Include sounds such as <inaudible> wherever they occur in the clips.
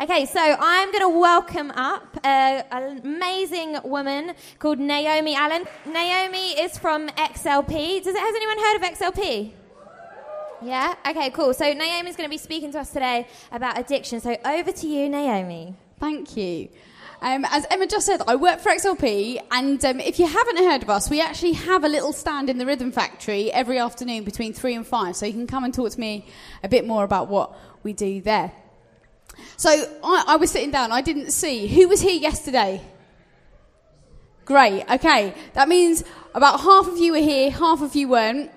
Okay, so I'm going to welcome up uh, an amazing woman called Naomi Allen. Naomi is from XLP. Does it, has anyone heard of XLP? Yeah? Okay, cool. So Naomi's going to be speaking to us today about addiction. So over to you, Naomi. Thank you. Um, as Emma just said, I work for XLP, and um, if you haven't heard of us, we actually have a little stand in the Rhythm Factory every afternoon between three and five, so you can come and talk to me a bit more about what we do there. So I, I was sitting down, I didn't see. Who was here yesterday? Great, okay. That means about half of you were here, half of you weren't.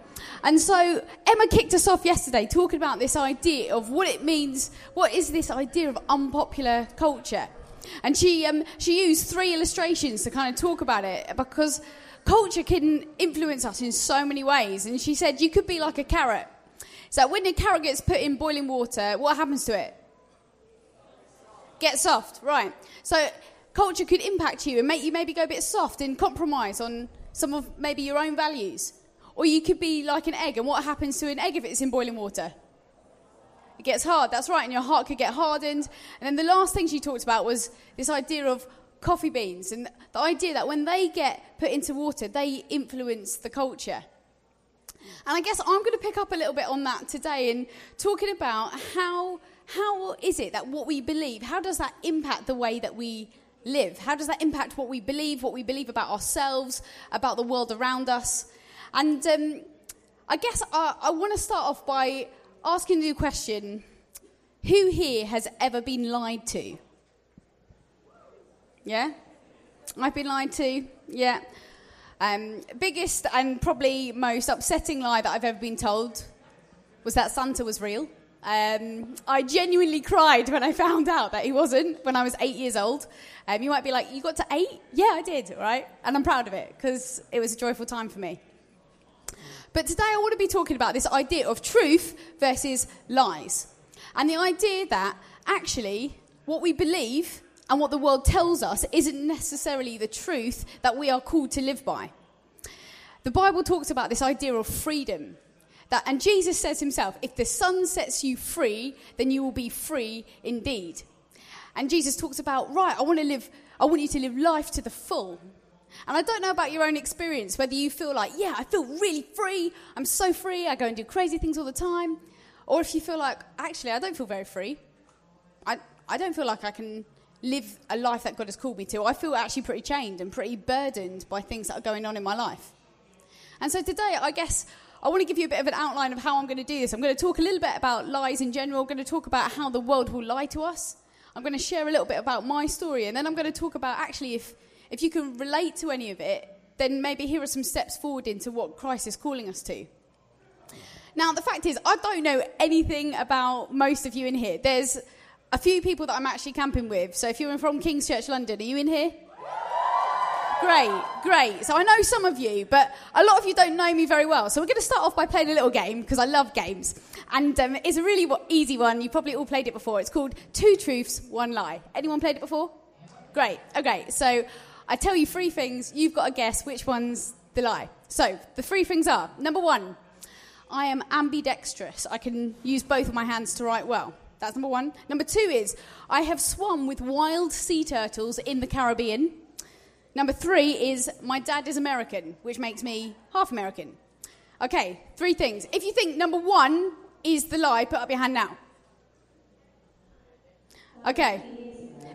And so Emma kicked us off yesterday talking about this idea of what it means, what is this idea of unpopular culture? And she, um, she used three illustrations to kind of talk about it because culture can influence us in so many ways. And she said, You could be like a carrot. So when a carrot gets put in boiling water, what happens to it? Get soft, right. So culture could impact you and make you maybe go a bit soft and compromise on some of maybe your own values. Or you could be like an egg, and what happens to an egg if it's in boiling water? It gets hard, that's right, and your heart could get hardened. And then the last thing she talked about was this idea of coffee beans and the idea that when they get put into water, they influence the culture. And I guess I'm going to pick up a little bit on that today and talking about how, how is it that what we believe, how does that impact the way that we live? How does that impact what we believe, what we believe about ourselves, about the world around us? And um, I guess I, I want to start off by asking you a question Who here has ever been lied to? Yeah? I've been lied to, yeah. Um, biggest and probably most upsetting lie that I've ever been told was that Santa was real. Um, I genuinely cried when I found out that he wasn't when I was eight years old. Um, you might be like, You got to eight? Yeah, I did, right? And I'm proud of it because it was a joyful time for me. But today I want to be talking about this idea of truth versus lies. And the idea that actually what we believe and what the world tells us isn't necessarily the truth that we are called to live by. The Bible talks about this idea of freedom. That, and Jesus says himself, if the Son sets you free, then you will be free indeed. And Jesus talks about, right, I want to live, I want you to live life to the full. And I don't know about your own experience, whether you feel like, yeah, I feel really free, I'm so free, I go and do crazy things all the time. Or if you feel like, actually, I don't feel very free. I, I don't feel like I can live a life that God has called me to. I feel actually pretty chained and pretty burdened by things that are going on in my life. And so today, I guess I want to give you a bit of an outline of how I'm going to do this. I'm going to talk a little bit about lies in general. I'm going to talk about how the world will lie to us. I'm going to share a little bit about my story. And then I'm going to talk about actually if if you can relate to any of it, then maybe here are some steps forward into what Christ is calling us to. Now, the fact is, I don't know anything about most of you in here. There's a few people that I'm actually camping with. So if you're from King's Church London, are you in here? Great, great. So I know some of you, but a lot of you don't know me very well. So we're going to start off by playing a little game because I love games. And um, it's a really easy one. You've probably all played it before. It's called Two Truths, One Lie. Anyone played it before? Great. Okay, so I tell you three things, you've got to guess which one's the lie. So, the three things are number one, I am ambidextrous. I can use both of my hands to write well. That's number one. Number two is, I have swum with wild sea turtles in the Caribbean. Number three is, my dad is American, which makes me half American. Okay, three things. If you think number one is the lie, put up your hand now. Okay.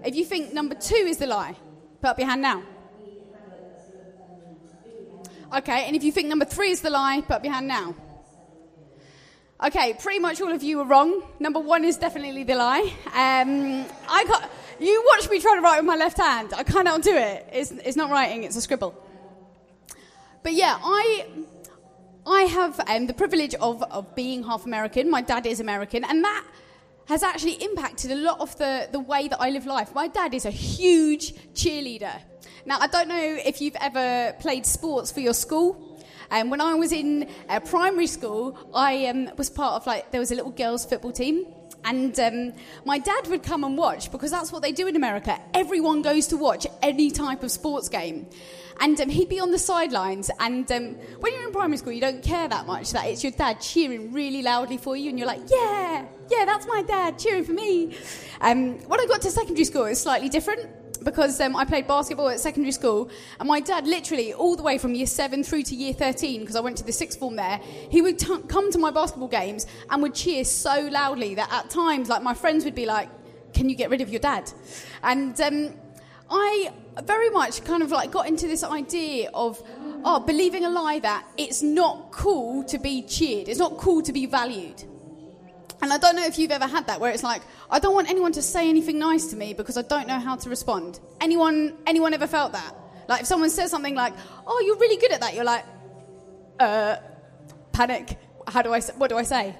If you think number two is the lie, Put up your hand now. Okay, and if you think number three is the lie, put up your hand now. Okay, pretty much all of you are wrong. Number one is definitely the lie. Um, I got, you watch me try to write with my left hand. I cannot do it. It's, it's not writing, it's a scribble. But yeah, I, I have um, the privilege of, of being half American. My dad is American, and that has actually impacted a lot of the, the way that I live life. My dad is a huge cheerleader. Now, I don't know if you've ever played sports for your school. Um, when I was in uh, primary school, I um, was part of like, there was a little girls' football team. And um, my dad would come and watch because that's what they do in America. Everyone goes to watch any type of sports game. And um, he'd be on the sidelines. And um, when you're in primary school, you don't care that much that it's your dad cheering really loudly for you. And you're like, yeah, yeah, that's my dad cheering for me. Um, when I got to secondary school, it was slightly different because um, I played basketball at secondary school, and my dad, literally all the way from year seven through to year 13, because I went to the sixth form there, he would t- come to my basketball games and would cheer so loudly that at times, like, my friends would be like, Can you get rid of your dad? And um, I very much kind of like got into this idea of, oh, believing a lie that it's not cool to be cheered, it's not cool to be valued. And I don't know if you've ever had that where it's like, I don't want anyone to say anything nice to me because I don't know how to respond. Anyone, anyone ever felt that? Like if someone says something like, "Oh, you're really good at that," you're like, "Uh, panic. How do I? What do I say?"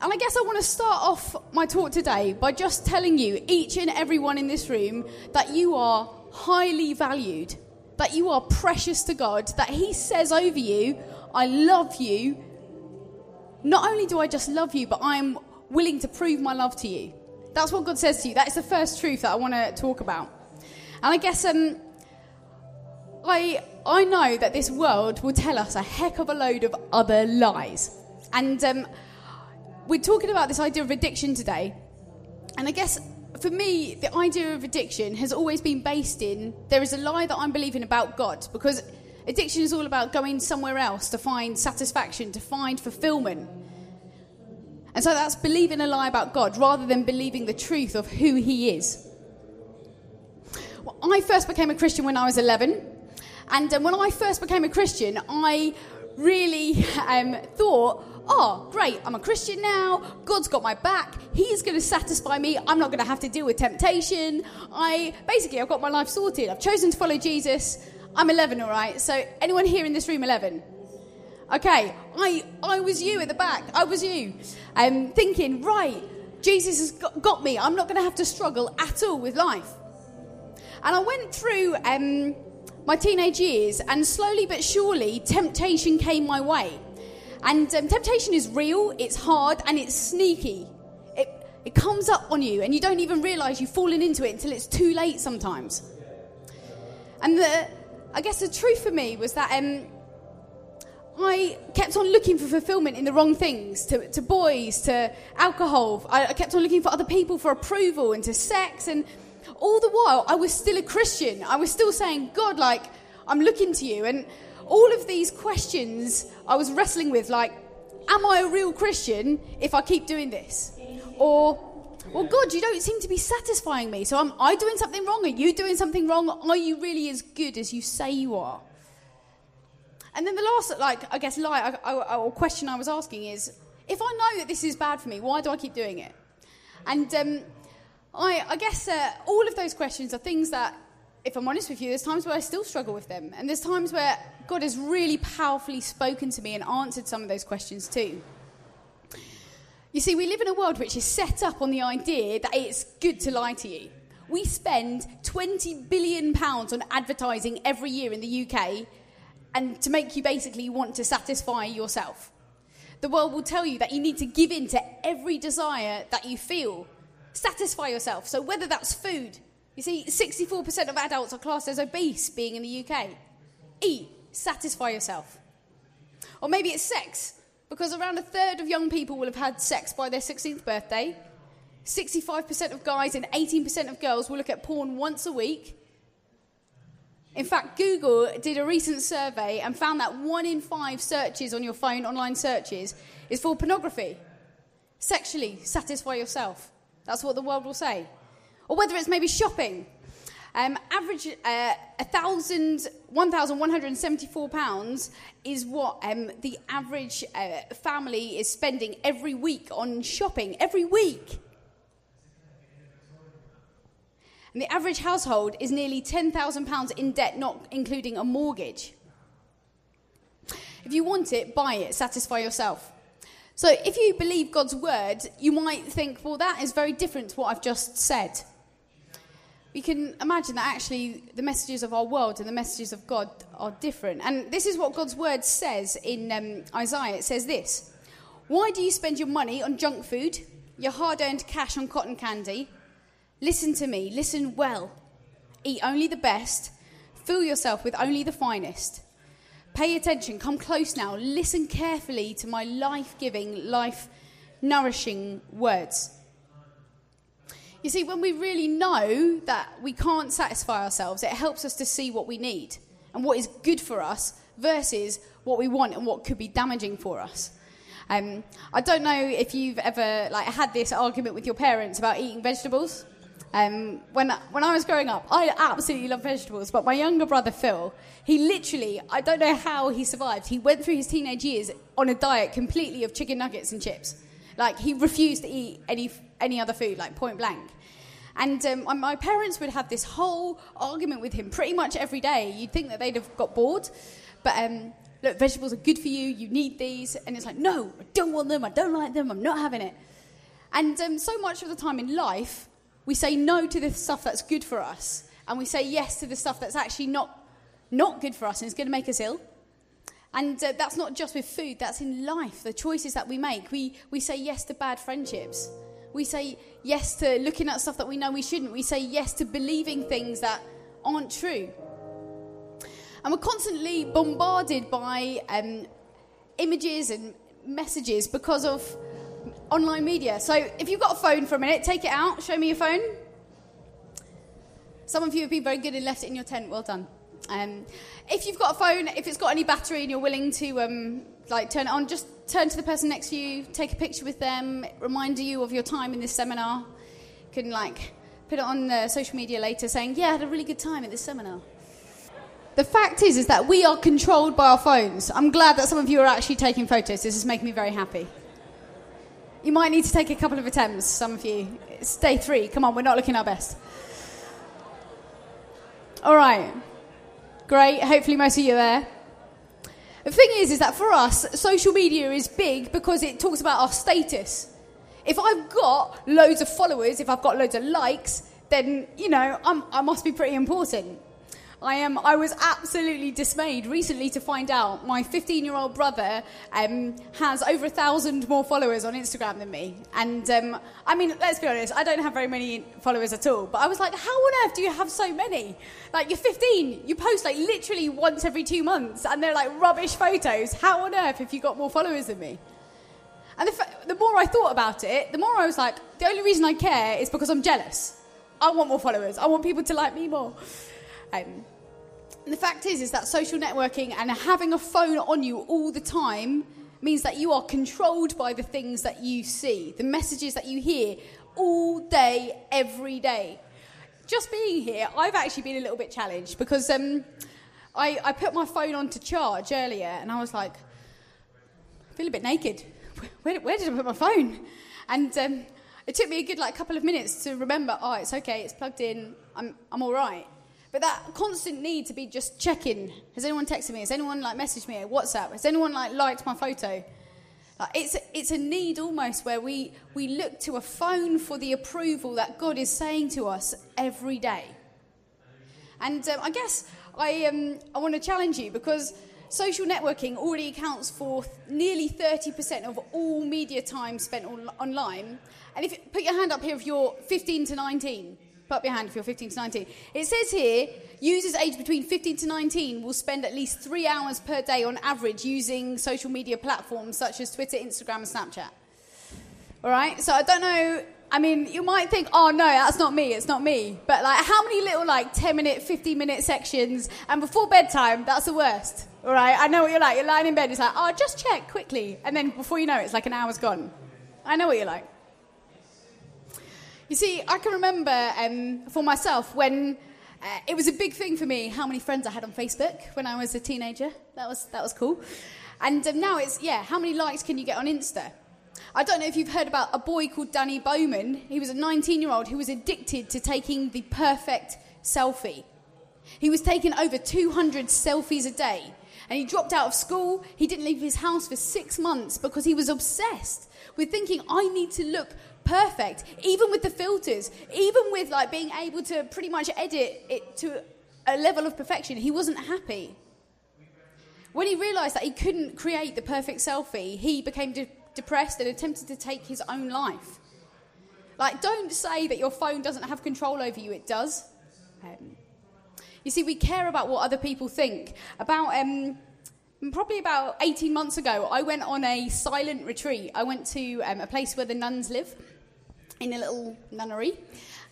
And I guess I want to start off my talk today by just telling you, each and everyone in this room, that you are highly valued, that you are precious to God, that He says over you, "I love you." Not only do I just love you, but I am willing to prove my love to you. That's what God says to you. That is the first truth that I want to talk about. And I guess um, I, I know that this world will tell us a heck of a load of other lies. And um, we're talking about this idea of addiction today. And I guess for me, the idea of addiction has always been based in there is a lie that I'm believing about God. Because addiction is all about going somewhere else to find satisfaction, to find fulfillment. And so that's believing a lie about God rather than believing the truth of who He is. Well, I first became a Christian when I was 11. And um, when I first became a Christian, I really um, thought, oh, great, I'm a Christian now. God's got my back. He's going to satisfy me. I'm not going to have to deal with temptation. I basically, I've got my life sorted. I've chosen to follow Jesus. I'm 11, all right? So, anyone here in this room 11? Okay, I, I was you at the back. I was you. Um, thinking, right, Jesus has got, got me. I'm not going to have to struggle at all with life. And I went through um, my teenage years, and slowly but surely, temptation came my way. And um, temptation is real, it's hard, and it's sneaky. It, it comes up on you, and you don't even realize you've fallen into it until it's too late sometimes. And the, I guess the truth for me was that um, I kept on looking for fulfillment in the wrong things to, to boys, to alcohol. I, I kept on looking for other people for approval and to sex. And all the while, I was still a Christian. I was still saying, God, like, I'm looking to you. And all of these questions I was wrestling with, like, am I a real Christian if I keep doing this? Or, well, God, you don't seem to be satisfying me. So am I doing something wrong? Are you doing something wrong? Are you really as good as you say you are? And then the last, like, I guess, lie or question I was asking is, if I know that this is bad for me, why do I keep doing it? And um, I, I, guess uh, all of those questions are things that, if I'm honest with you, there's times where I still struggle with them, and there's times where God has really powerfully spoken to me and answered some of those questions too. You see, we live in a world which is set up on the idea that it's good to lie to you. We spend 20 billion pounds on advertising every year in the UK and to make you basically want to satisfy yourself. The world will tell you that you need to give in to every desire that you feel. Satisfy yourself. So, whether that's food, you see, 64% of adults are classed as obese being in the UK. Eat, satisfy yourself. Or maybe it's sex, because around a third of young people will have had sex by their 16th birthday. 65% of guys and 18% of girls will look at porn once a week. In fact, Google did a recent survey and found that one in five searches on your phone, online searches, is for pornography. Sexually satisfy yourself. That's what the world will say. Or whether it's maybe shopping. Um, average, uh, £1,174 is what um, the average uh, family is spending every week on shopping. Every week. And the average household is nearly £10,000 in debt, not including a mortgage. If you want it, buy it, satisfy yourself. So if you believe God's word, you might think, well, that is very different to what I've just said. We can imagine that actually the messages of our world and the messages of God are different. And this is what God's word says in um, Isaiah. It says this Why do you spend your money on junk food your hard earned cash on cotton candy, listen to me, listen well. Eat only the best, fill yourself with only the finest. Pay attention, come close now, listen carefully to my life giving, life nourishing words. You see, when we really know that we can't satisfy ourselves, it helps us to see what we need and what is good for us versus what we want and what could be damaging for us. Um, I don't know if you've ever like had this argument with your parents about eating vegetables. Um, when, when I was growing up, I absolutely loved vegetables, but my younger brother Phil, he literally, I don't know how he survived. He went through his teenage years on a diet completely of chicken nuggets and chips. Like, he refused to eat any, any other food, like point blank. And um, my parents would have this whole argument with him pretty much every day. You'd think that they'd have got bored. But um, look, vegetables are good for you, you need these. And it's like, no, I don't want them, I don't like them, I'm not having it. And um, so much of the time in life, we say no to the stuff that's good for us, and we say yes to the stuff that's actually not, not good for us and is going to make us ill. And uh, that's not just with food, that's in life, the choices that we make. We, we say yes to bad friendships. We say yes to looking at stuff that we know we shouldn't. We say yes to believing things that aren't true. And we're constantly bombarded by um, images and messages because of online media. So if you've got a phone for a minute, take it out. Show me your phone. Some of you have been very good and left it in your tent. Well done. Um, if you've got a phone, if it's got any battery and you're willing to um, like turn it on, just turn to the person next to you, take a picture with them, remind you of your time in this seminar. You can like put it on uh, social media later, saying, "Yeah, I had a really good time at this seminar." The fact is, is that we are controlled by our phones. I'm glad that some of you are actually taking photos. This is making me very happy. You might need to take a couple of attempts, some of you. It's day three. Come on, we're not looking our best. All right. Great. Hopefully, most of you are there. The thing is, is that for us, social media is big because it talks about our status. If I've got loads of followers, if I've got loads of likes, then, you know, I'm, I must be pretty important. I am. I was absolutely dismayed recently to find out my 15-year-old brother um, has over a thousand more followers on Instagram than me. And um, I mean, let's be honest, I don't have very many followers at all. But I was like, how on earth do you have so many? Like, you're 15. You post like literally once every two months, and they're like rubbish photos. How on earth have you got more followers than me? And the, the more I thought about it, the more I was like, the only reason I care is because I'm jealous. I want more followers. I want people to like me more. Um, the fact is, is that social networking and having a phone on you all the time means that you are controlled by the things that you see, the messages that you hear all day, every day. Just being here, I've actually been a little bit challenged because um, I, I put my phone on to charge earlier and I was like, I feel a bit naked. <laughs> Where, where did I put my phone? And um, it took me a good like couple of minutes to remember, oh, it's okay, it's plugged in, I'm, I'm all right. But that constant need to be just checking. Has anyone texted me? Has anyone like messaged me? WhatsApp? Has anyone like liked my photo? Like, it's, it's a need almost where we, we look to a phone for the approval that God is saying to us every day. And um, I guess I, um, I want to challenge you because social networking already accounts for nearly 30% of all media time spent on, online. And if you, put your hand up here if you're 15 to 19. Put up your hand if you're 15 to 19. It says here users aged between 15 to 19 will spend at least three hours per day on average using social media platforms such as Twitter, Instagram, and Snapchat. All right? So I don't know. I mean, you might think, oh no, that's not me, it's not me. But like, how many little like 10 minute, 15 minute sections, and before bedtime, that's the worst. All right? I know what you're like. You're lying in bed, it's like, oh, just check quickly. And then before you know it, it's like an hour's gone. I know what you're like. You see, I can remember um, for myself when uh, it was a big thing for me how many friends I had on Facebook when I was a teenager. That was, that was cool. And um, now it's, yeah, how many likes can you get on Insta? I don't know if you've heard about a boy called Danny Bowman. He was a 19 year old who was addicted to taking the perfect selfie. He was taking over 200 selfies a day. And he dropped out of school. He didn't leave his house for six months because he was obsessed with thinking, I need to look perfect, even with the filters, even with like being able to pretty much edit it to a level of perfection, he wasn't happy. When he realized that he couldn't create the perfect selfie, he became de- depressed and attempted to take his own life. Like, don't say that your phone doesn't have control over you, it does. Um, you see, we care about what other people think. About um, probably about 18 months ago, I went on a silent retreat. I went to um, a place where the nuns live in a little nunnery.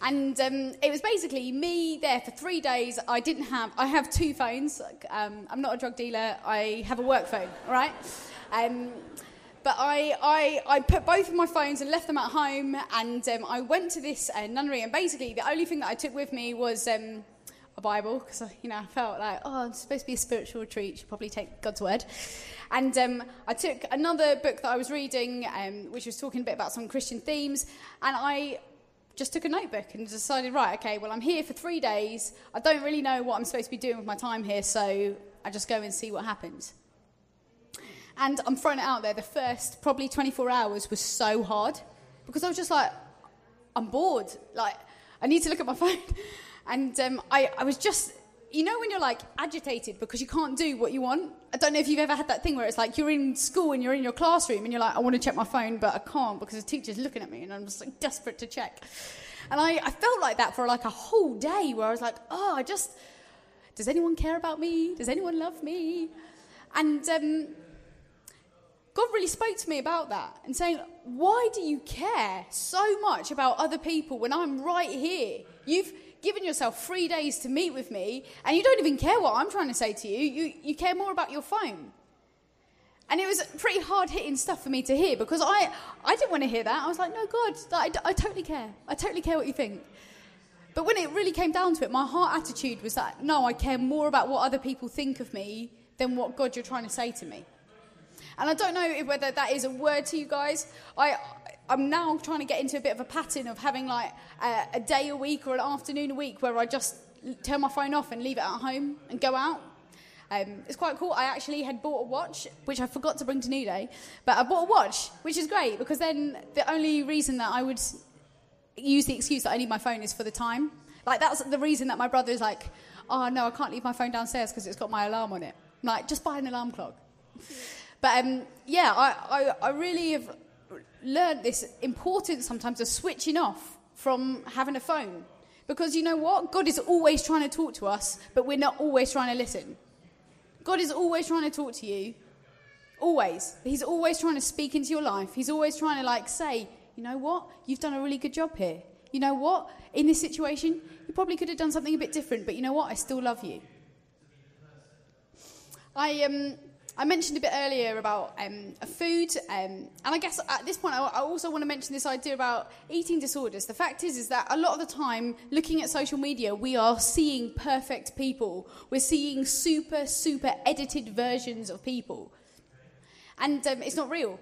And um, it was basically me there for three days. I didn't have, I have two phones. Um, I'm not a drug dealer, I have a work phone, all right? Um, but I, I, I put both of my phones and left them at home. And um, I went to this uh, nunnery. And basically, the only thing that I took with me was um, a Bible, because you know, I felt like, oh, it's supposed to be a spiritual retreat. You should probably take God's word. And um, I took another book that I was reading, um, which was talking a bit about some Christian themes. And I just took a notebook and decided, right, okay, well, I'm here for three days. I don't really know what I'm supposed to be doing with my time here, so I just go and see what happens. And I'm throwing it out there. The first probably 24 hours was so hard because I was just like, I'm bored. Like, I need to look at my <laughs> phone. And um, I, I was just, you know, when you're like agitated because you can't do what you want? I don't know if you've ever had that thing where it's like you're in school and you're in your classroom and you're like, I want to check my phone, but I can't because the teacher's looking at me and I'm just like desperate to check. And I, I felt like that for like a whole day where I was like, oh, I just, does anyone care about me? Does anyone love me? And um, God really spoke to me about that and saying, why do you care so much about other people when I'm right here? You've, given yourself three days to meet with me, and you don't even care what I'm trying to say to you. You, you care more about your phone. And it was pretty hard hitting stuff for me to hear because I, I didn't want to hear that. I was like, no, God, I, I totally care. I totally care what you think. But when it really came down to it, my heart attitude was that, no, I care more about what other people think of me than what God you're trying to say to me. And I don't know if, whether that is a word to you guys. I, I'm now trying to get into a bit of a pattern of having like a, a day a week or an afternoon a week where I just turn my phone off and leave it at home and go out. Um, it's quite cool. I actually had bought a watch, which I forgot to bring to New Day, but I bought a watch, which is great because then the only reason that I would use the excuse that I need my phone is for the time. Like that's the reason that my brother is like, oh no, I can't leave my phone downstairs because it's got my alarm on it. I'm like, just buy an alarm clock. But um, yeah, I, I, I really have learned this importance sometimes of switching off from having a phone. Because you know what? God is always trying to talk to us, but we're not always trying to listen. God is always trying to talk to you. Always. He's always trying to speak into your life. He's always trying to, like, say, you know what? You've done a really good job here. You know what? In this situation, you probably could have done something a bit different, but you know what? I still love you. I um, I mentioned a bit earlier about um, food, um, and I guess at this point I, I, also want to mention this idea about eating disorders. The fact is, is that a lot of the time, looking at social media, we are seeing perfect people. We're seeing super, super edited versions of people, and um, it's not real.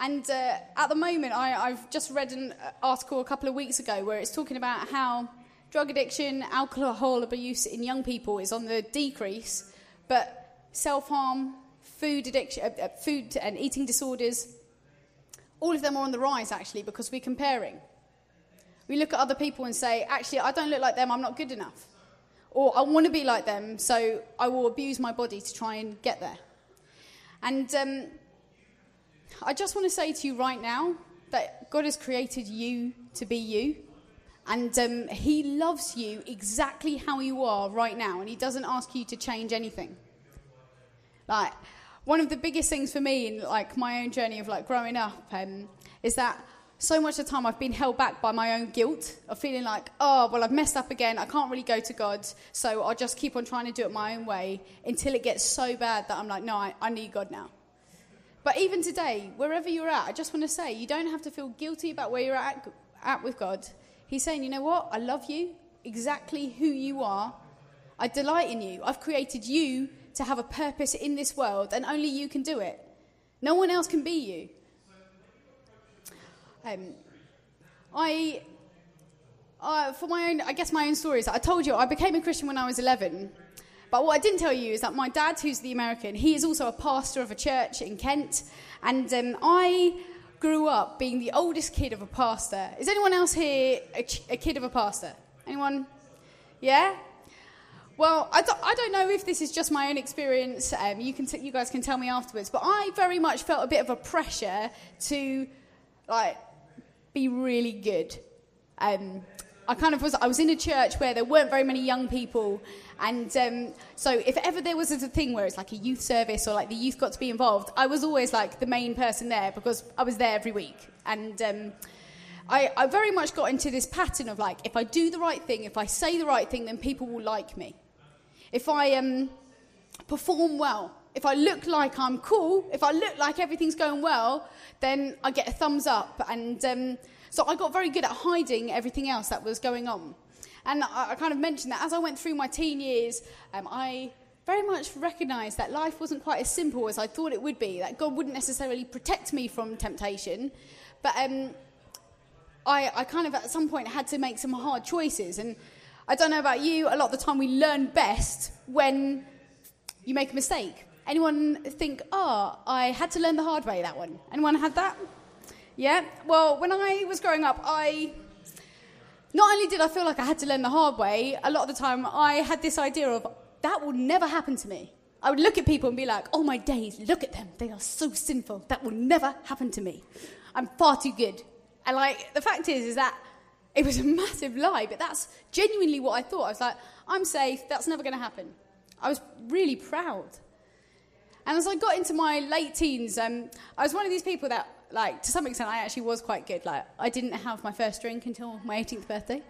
And uh, at the moment, I, I've just read an article a couple of weeks ago where it's talking about how drug addiction, alcohol abuse in young people is on the decrease, but self harm, food addiction, uh, uh, food and eating disorders, all of them are on the rise actually because we're comparing. We look at other people and say, actually, I don't look like them, I'm not good enough. Or I want to be like them, so I will abuse my body to try and get there. And um, I just want to say to you right now that God has created you to be you. And um, He loves you exactly how you are right now, and He doesn't ask you to change anything. Like, one of the biggest things for me in like my own journey of like growing up um, is that so much of the time I've been held back by my own guilt of feeling like, oh, well, I've messed up again. I can't really go to God. So I'll just keep on trying to do it my own way until it gets so bad that I'm like, no, I, I need God now. But even today, wherever you're at, I just want to say, you don't have to feel guilty about where you're at, at with God. He's saying, you know what? I love you exactly who you are. I delight in you. I've created you to have a purpose in this world, and only you can do it. No one else can be you. Um, I, uh, for my own, I guess my own story stories. I told you I became a Christian when I was 11. But what I didn't tell you is that my dad, who's the American, he is also a pastor of a church in Kent. And um, I grew up being the oldest kid of a pastor. Is anyone else here a, ch- a kid of a pastor? Anyone? Yeah? Well, I don't, I don't know if this is just my own experience. Um, you, can t- you guys can tell me afterwards. But I very much felt a bit of a pressure to, like, be really good. Um, I kind of was, I was in a church where there weren't very many young people. And um, so if ever there was a thing where it's like a youth service or like the youth got to be involved, I was always like the main person there because I was there every week. And um, I, I very much got into this pattern of like, if I do the right thing, if I say the right thing, then people will like me. If I um, perform well, if I look like I'm cool, if I look like everything's going well, then I get a thumbs up. And um, so I got very good at hiding everything else that was going on. And I, I kind of mentioned that as I went through my teen years, um, I very much recognized that life wasn't quite as simple as I thought it would be, that God wouldn't necessarily protect me from temptation. But um, I, I kind of at some point had to make some hard choices. And I don't know about you, a lot of the time we learn best when you make a mistake. Anyone think, oh, I had to learn the hard way, that one? Anyone had that? Yeah? Well, when I was growing up, I. Not only did I feel like I had to learn the hard way, a lot of the time I had this idea of that will never happen to me. I would look at people and be like, oh my days, look at them. They are so sinful. That will never happen to me. I'm far too good. And like, the fact is, is that it was a massive lie, but that's genuinely what I thought. I was like, I'm safe. That's never going to happen. I was really proud. And as I got into my late teens, um, I was one of these people that, like, to some extent, I actually was quite good. Like, I didn't have my first drink until my 18th birthday.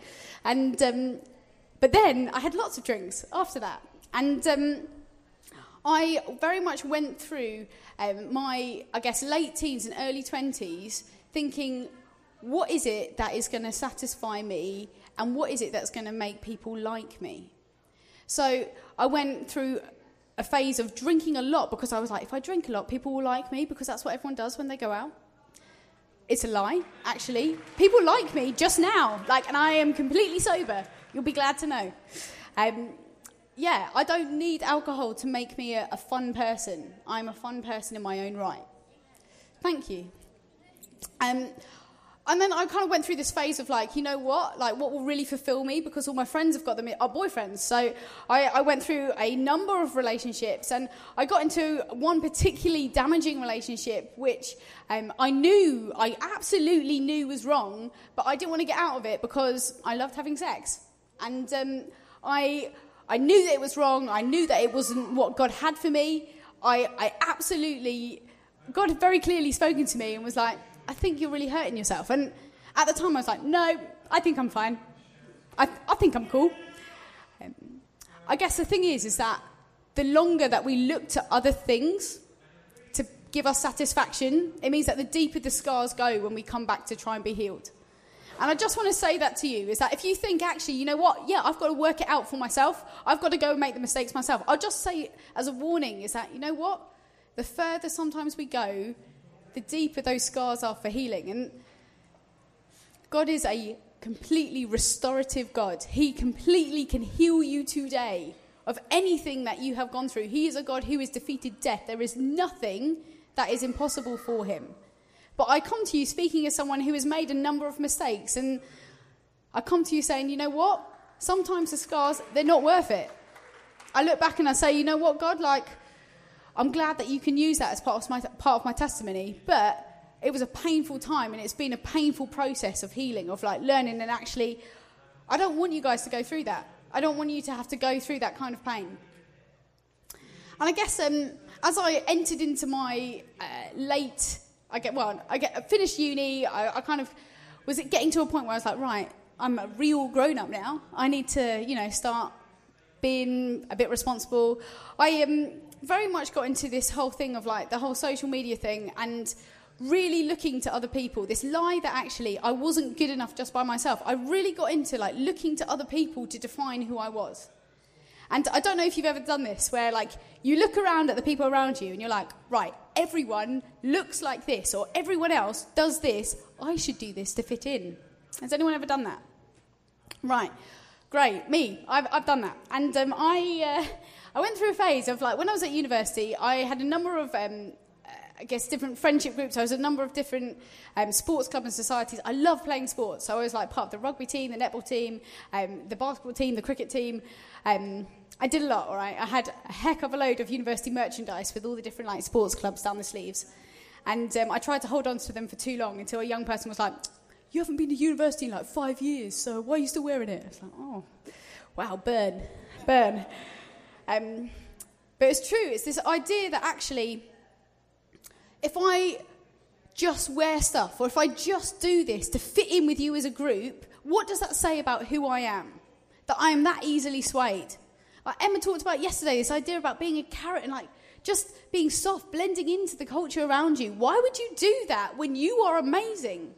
And, um, but then I had lots of drinks after that. And um, I very much went through um, my, I guess, late teens and early 20s thinking, what is it that is going to satisfy me and what is it that's going to make people like me? So I went through a phase of drinking a lot because I was like, if I drink a lot, people will like me because that's what everyone does when they go out. It's a lie, actually. People like me just now, like, and I am completely sober. You'll be glad to know. Um, yeah, I don't need alcohol to make me a, a fun person. I'm a fun person in my own right. Thank you. Um, and then I kind of went through this phase of like, you know what? Like, what will really fulfill me? Because all my friends have got them, are boyfriends. So I, I went through a number of relationships and I got into one particularly damaging relationship, which um, I knew, I absolutely knew was wrong, but I didn't want to get out of it because I loved having sex. And um, I, I knew that it was wrong. I knew that it wasn't what God had for me. I, I absolutely, God had very clearly spoken to me and was like, I think you're really hurting yourself. And at the time, I was like, no, I think I'm fine. I, I think I'm cool. Um, I guess the thing is, is that the longer that we look to other things to give us satisfaction, it means that the deeper the scars go when we come back to try and be healed. And I just want to say that to you is that if you think, actually, you know what, yeah, I've got to work it out for myself, I've got to go and make the mistakes myself, I'll just say as a warning is that, you know what, the further sometimes we go, the deeper those scars are for healing. And God is a completely restorative God. He completely can heal you today of anything that you have gone through. He is a God who has defeated death. There is nothing that is impossible for him. But I come to you speaking as someone who has made a number of mistakes, and I come to you saying, you know what? Sometimes the scars, they're not worth it. I look back and I say, you know what, God, like, I'm glad that you can use that as part of my, part of my testimony, but it was a painful time and it's been a painful process of healing, of like learning and actually, I don't want you guys to go through that. I don't want you to have to go through that kind of pain. And I guess um, as I entered into my uh, late, I get well, I get finished uni. I, I kind of was it getting to a point where I was like, right, I'm a real grown up now. I need to, you know, start being a bit responsible. I um, very much got into this whole thing of like the whole social media thing and really looking to other people. This lie that actually I wasn't good enough just by myself. I really got into like looking to other people to define who I was. And I don't know if you've ever done this, where like you look around at the people around you and you're like, right, everyone looks like this, or everyone else does this. I should do this to fit in. Has anyone ever done that? Right, great, me. I've, I've done that. And um, I, uh, I went through a phase of like when I was at university, I had a number of um, uh, I guess different friendship groups. I was a number of different um, sports clubs and societies. I love playing sports. So I was like part of the rugby team, the netball team, um, the basketball team, the cricket team. Um, I did a lot, all right. I had a heck of a load of university merchandise with all the different like sports clubs down the sleeves, and um, I tried to hold on to them for too long until a young person was like, you haven't been to university in like five years, so why are you still wearing it? It's like, oh, wow, burn, burn. Um, but it's true, it's this idea that actually, if I just wear stuff, or if I just do this to fit in with you as a group, what does that say about who I am? That I am that easily swayed. Like Emma talked about yesterday, this idea about being a carrot and like just being soft, blending into the culture around you. Why would you do that when you are amazing?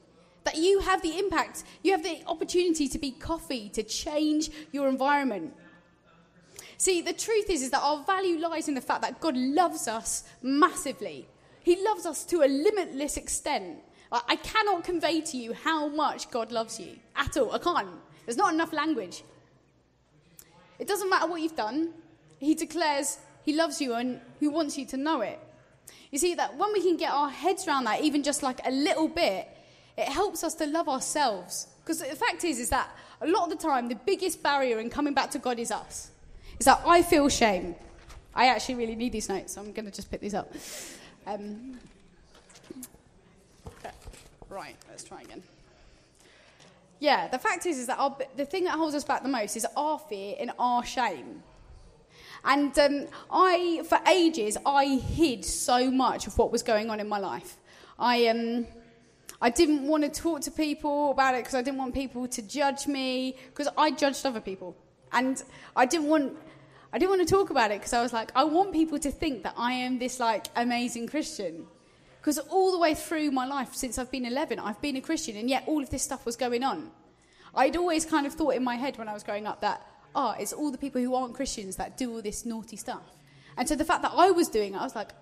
That you have the impact, you have the opportunity to be coffee, to change your environment. See, the truth is, is that our value lies in the fact that God loves us massively. He loves us to a limitless extent. I cannot convey to you how much God loves you at all. I can't. There's not enough language. It doesn't matter what you've done. He declares he loves you and he wants you to know it. You see, that when we can get our heads around that, even just like a little bit, it helps us to love ourselves. Because the fact is, is that a lot of the time, the biggest barrier in coming back to God is us. Is that I feel shame. I actually really need these notes, so I'm going to just pick these up. Um, right, let's try again. Yeah, the fact is, is that our, the thing that holds us back the most is our fear and our shame. And um, I, for ages, I hid so much of what was going on in my life. I, um, I didn't want to talk to people about it because I didn't want people to judge me because I judged other people. And I didn't want, I didn't want to talk about it because I was like, I want people to think that I am this like amazing Christian. Because all the way through my life since I've been 11, I've been a Christian, and yet all of this stuff was going on. I'd always kind of thought in my head when I was growing up that, oh, it's all the people who aren't Christians that do all this naughty stuff. And so the fact that I was doing it, I was like,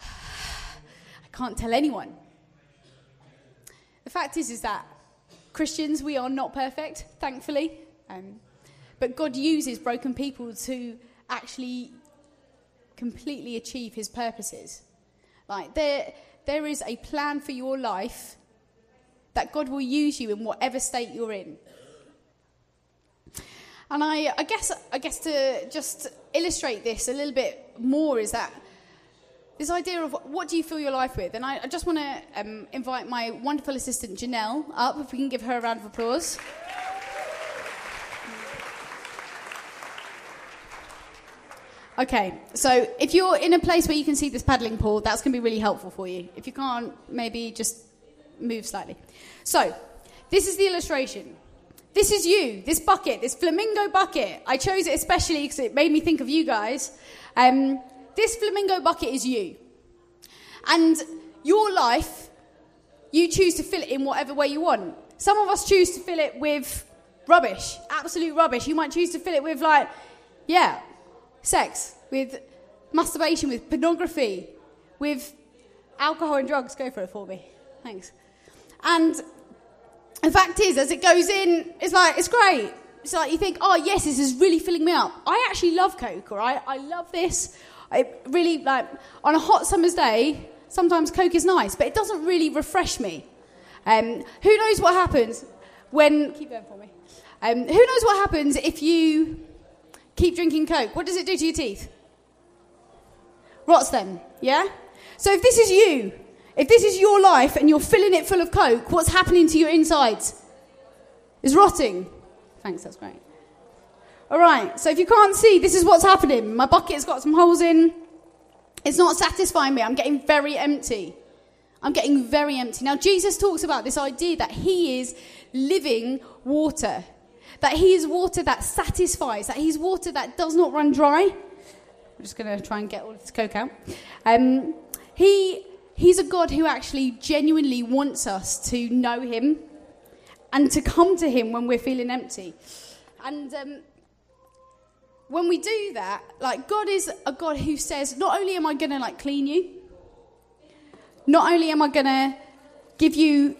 <sighs> I can't tell anyone. The fact is, is that Christians, we are not perfect, thankfully. Um, but God uses broken people to actually completely achieve his purposes. Like, there, there is a plan for your life that God will use you in whatever state you're in. And I, I, guess, I guess to just illustrate this a little bit more is that this idea of what do you fill your life with? And I, I just want to um, invite my wonderful assistant Janelle up, if we can give her a round of applause. Okay, so if you're in a place where you can see this paddling pool, that's going to be really helpful for you. If you can't, maybe just move slightly. So, this is the illustration. This is you, this bucket, this flamingo bucket. I chose it especially because it made me think of you guys. Um, this flamingo bucket is you. And your life, you choose to fill it in whatever way you want. Some of us choose to fill it with rubbish, absolute rubbish. You might choose to fill it with, like, yeah, sex, with masturbation, with pornography, with alcohol and drugs. Go for it for me. Thanks. And the fact is, as it goes in, it's like, it's great. It's like you think, oh, yes, this is really filling me up. I actually love Coke, all right? I love this. I really, like, on a hot summer's day, sometimes Coke is nice, but it doesn't really refresh me. Um, who knows what happens when. Keep going for me. Um, who knows what happens if you keep drinking Coke? What does it do to your teeth? Rots them, yeah? So if this is you, if this is your life and you're filling it full of Coke, what's happening to your insides? Is rotting. Thanks, that's great. All right, so if you can't see, this is what's happening. My bucket's got some holes in. It's not satisfying me. I'm getting very empty. I'm getting very empty. Now, Jesus talks about this idea that He is living water, that He is water that satisfies, that He's water that does not run dry. I'm just going to try and get all this Coke out. Um, he He's a God who actually genuinely wants us to know Him and to come to Him when we're feeling empty. And um, when we do that, like God is a God who says, not only am I going to like clean you, not only am I going to give you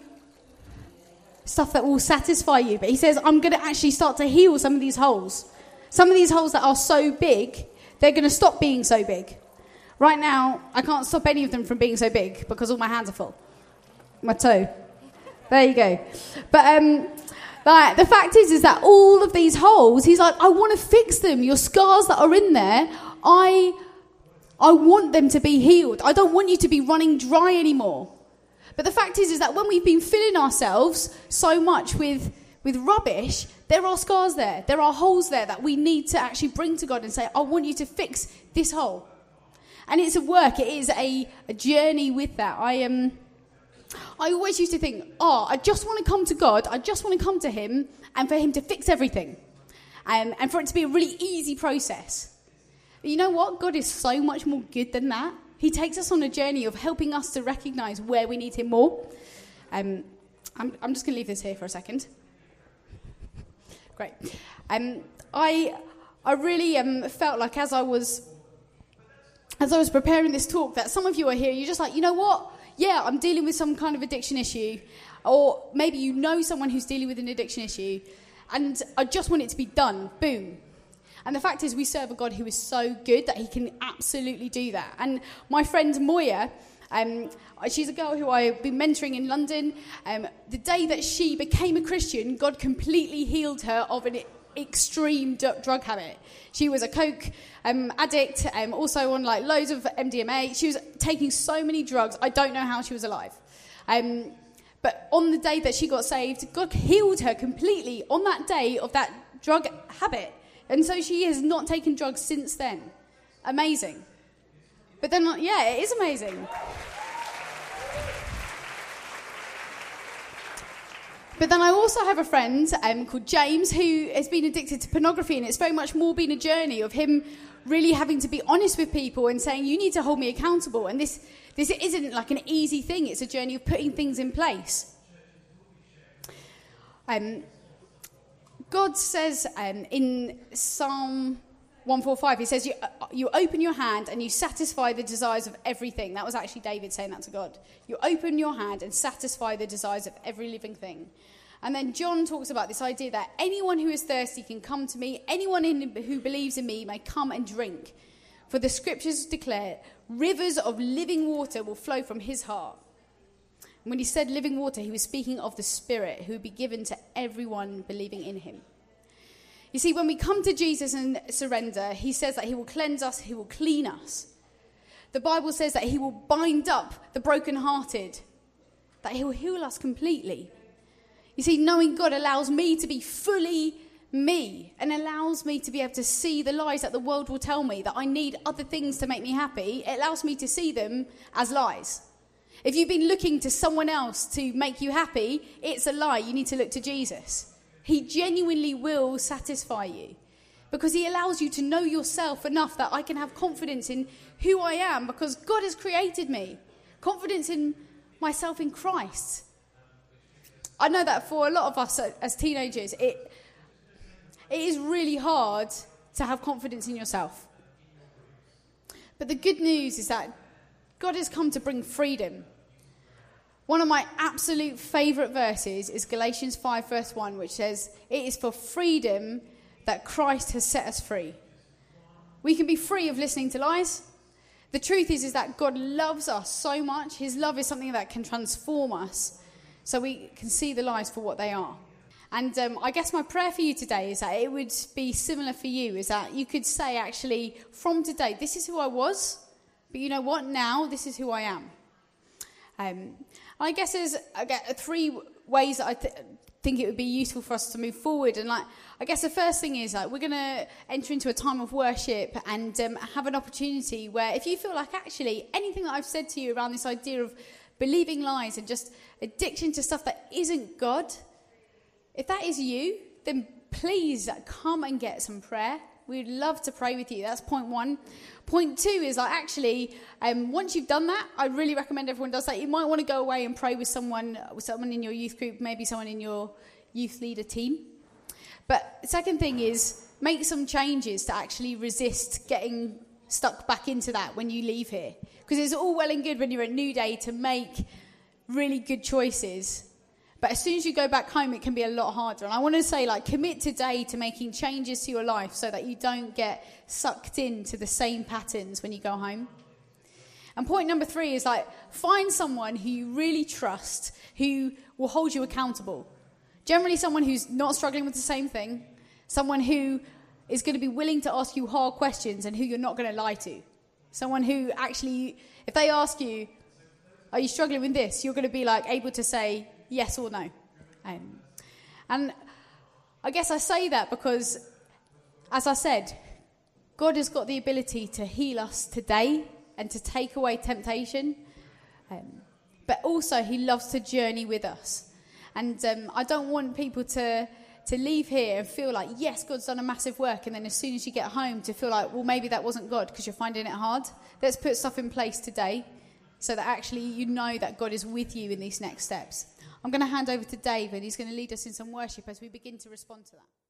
stuff that will satisfy you, but He says, I'm going to actually start to heal some of these holes. Some of these holes that are so big, they're going to stop being so big. Right now, I can't stop any of them from being so big because all my hands are full. My toe. There you go. But um, like, the fact is, is that all of these holes, he's like, I want to fix them. Your scars that are in there, I, I want them to be healed. I don't want you to be running dry anymore. But the fact is, is that when we've been filling ourselves so much with, with rubbish, there are scars there. There are holes there that we need to actually bring to God and say, I want you to fix this hole. And it's a work, it is a, a journey with that. I am. Um, I always used to think, oh, I just want to come to God, I just want to come to Him, and for Him to fix everything. Um, and for it to be a really easy process. But you know what? God is so much more good than that. He takes us on a journey of helping us to recognize where we need Him more. Um, I'm, I'm just going to leave this here for a second. Great. Um, I, I really um, felt like as I was as I was preparing this talk that some of you are here, you're just like, you know what? Yeah, I'm dealing with some kind of addiction issue. Or maybe you know someone who's dealing with an addiction issue, and I just want it to be done. Boom. And the fact is, we serve a God who is so good that he can absolutely do that. And my friend Moya, um, she's a girl who I've been mentoring in London. Um, the day that she became a Christian, God completely healed her of an extreme d- drug habit. She was a coke um, addict, um, also on like loads of MDMA. She was taking so many drugs. I don't know how she was alive. Um, but on the day that she got saved, God healed her completely on that day of that drug habit. And so she has not taken drugs since then. Amazing. But then, yeah, it is amazing. But then I also have a friend um, called James who has been addicted to pornography, and it's very much more been a journey of him really having to be honest with people and saying, You need to hold me accountable. And this, this isn't like an easy thing, it's a journey of putting things in place. Um, God says um, in Psalm 145, he says, you, you open your hand and you satisfy the desires of everything. That was actually David saying that to God. You open your hand and satisfy the desires of every living thing. And then John talks about this idea that anyone who is thirsty can come to me, anyone in, who believes in me may come and drink. For the scriptures declare rivers of living water will flow from his heart. And when he said living water, he was speaking of the Spirit who would be given to everyone believing in him. You see, when we come to Jesus and surrender, he says that he will cleanse us, he will clean us. The Bible says that he will bind up the brokenhearted, that he will heal us completely. You see, knowing God allows me to be fully me and allows me to be able to see the lies that the world will tell me that I need other things to make me happy. It allows me to see them as lies. If you've been looking to someone else to make you happy, it's a lie. You need to look to Jesus. He genuinely will satisfy you because He allows you to know yourself enough that I can have confidence in who I am because God has created me, confidence in myself in Christ. I know that for a lot of us as teenagers, it, it is really hard to have confidence in yourself. But the good news is that God has come to bring freedom. One of my absolute favourite verses is Galatians 5, verse 1, which says, It is for freedom that Christ has set us free. We can be free of listening to lies. The truth is, is that God loves us so much. His love is something that can transform us so we can see the lies for what they are. And um, I guess my prayer for you today is that it would be similar for you, is that you could say, actually, from today, this is who I was, but you know what? Now, this is who I am. Um, I guess there's get three ways that I th- think it would be useful for us to move forward. And like, I guess the first thing is like we're going to enter into a time of worship and um, have an opportunity where if you feel like actually anything that I've said to you around this idea of believing lies and just addiction to stuff that isn't God, if that is you, then please come and get some prayer. We'd love to pray with you. That's point one. Point two is like actually, um, once you've done that, I really recommend everyone does that. You might want to go away and pray with someone, with someone in your youth group, maybe someone in your youth leader team. But second thing is make some changes to actually resist getting stuck back into that when you leave here. Because it's all well and good when you're at Newday to make really good choices. But as soon as you go back home, it can be a lot harder. And I want to say, like, commit today to making changes to your life so that you don't get sucked into the same patterns when you go home. And point number three is like, find someone who you really trust who will hold you accountable. Generally, someone who's not struggling with the same thing, someone who is going to be willing to ask you hard questions and who you're not going to lie to. Someone who actually, if they ask you, Are you struggling with this? You're going to be like able to say yes or no. Um, and I guess I say that because, as I said, God has got the ability to heal us today and to take away temptation. Um, but also, He loves to journey with us. And um, I don't want people to, to leave here and feel like, yes, God's done a massive work. And then as soon as you get home, to feel like, well, maybe that wasn't God because you're finding it hard. Let's put stuff in place today so that actually you know that God is with you in these next steps. I'm going to hand over to David. He's going to lead us in some worship as we begin to respond to that.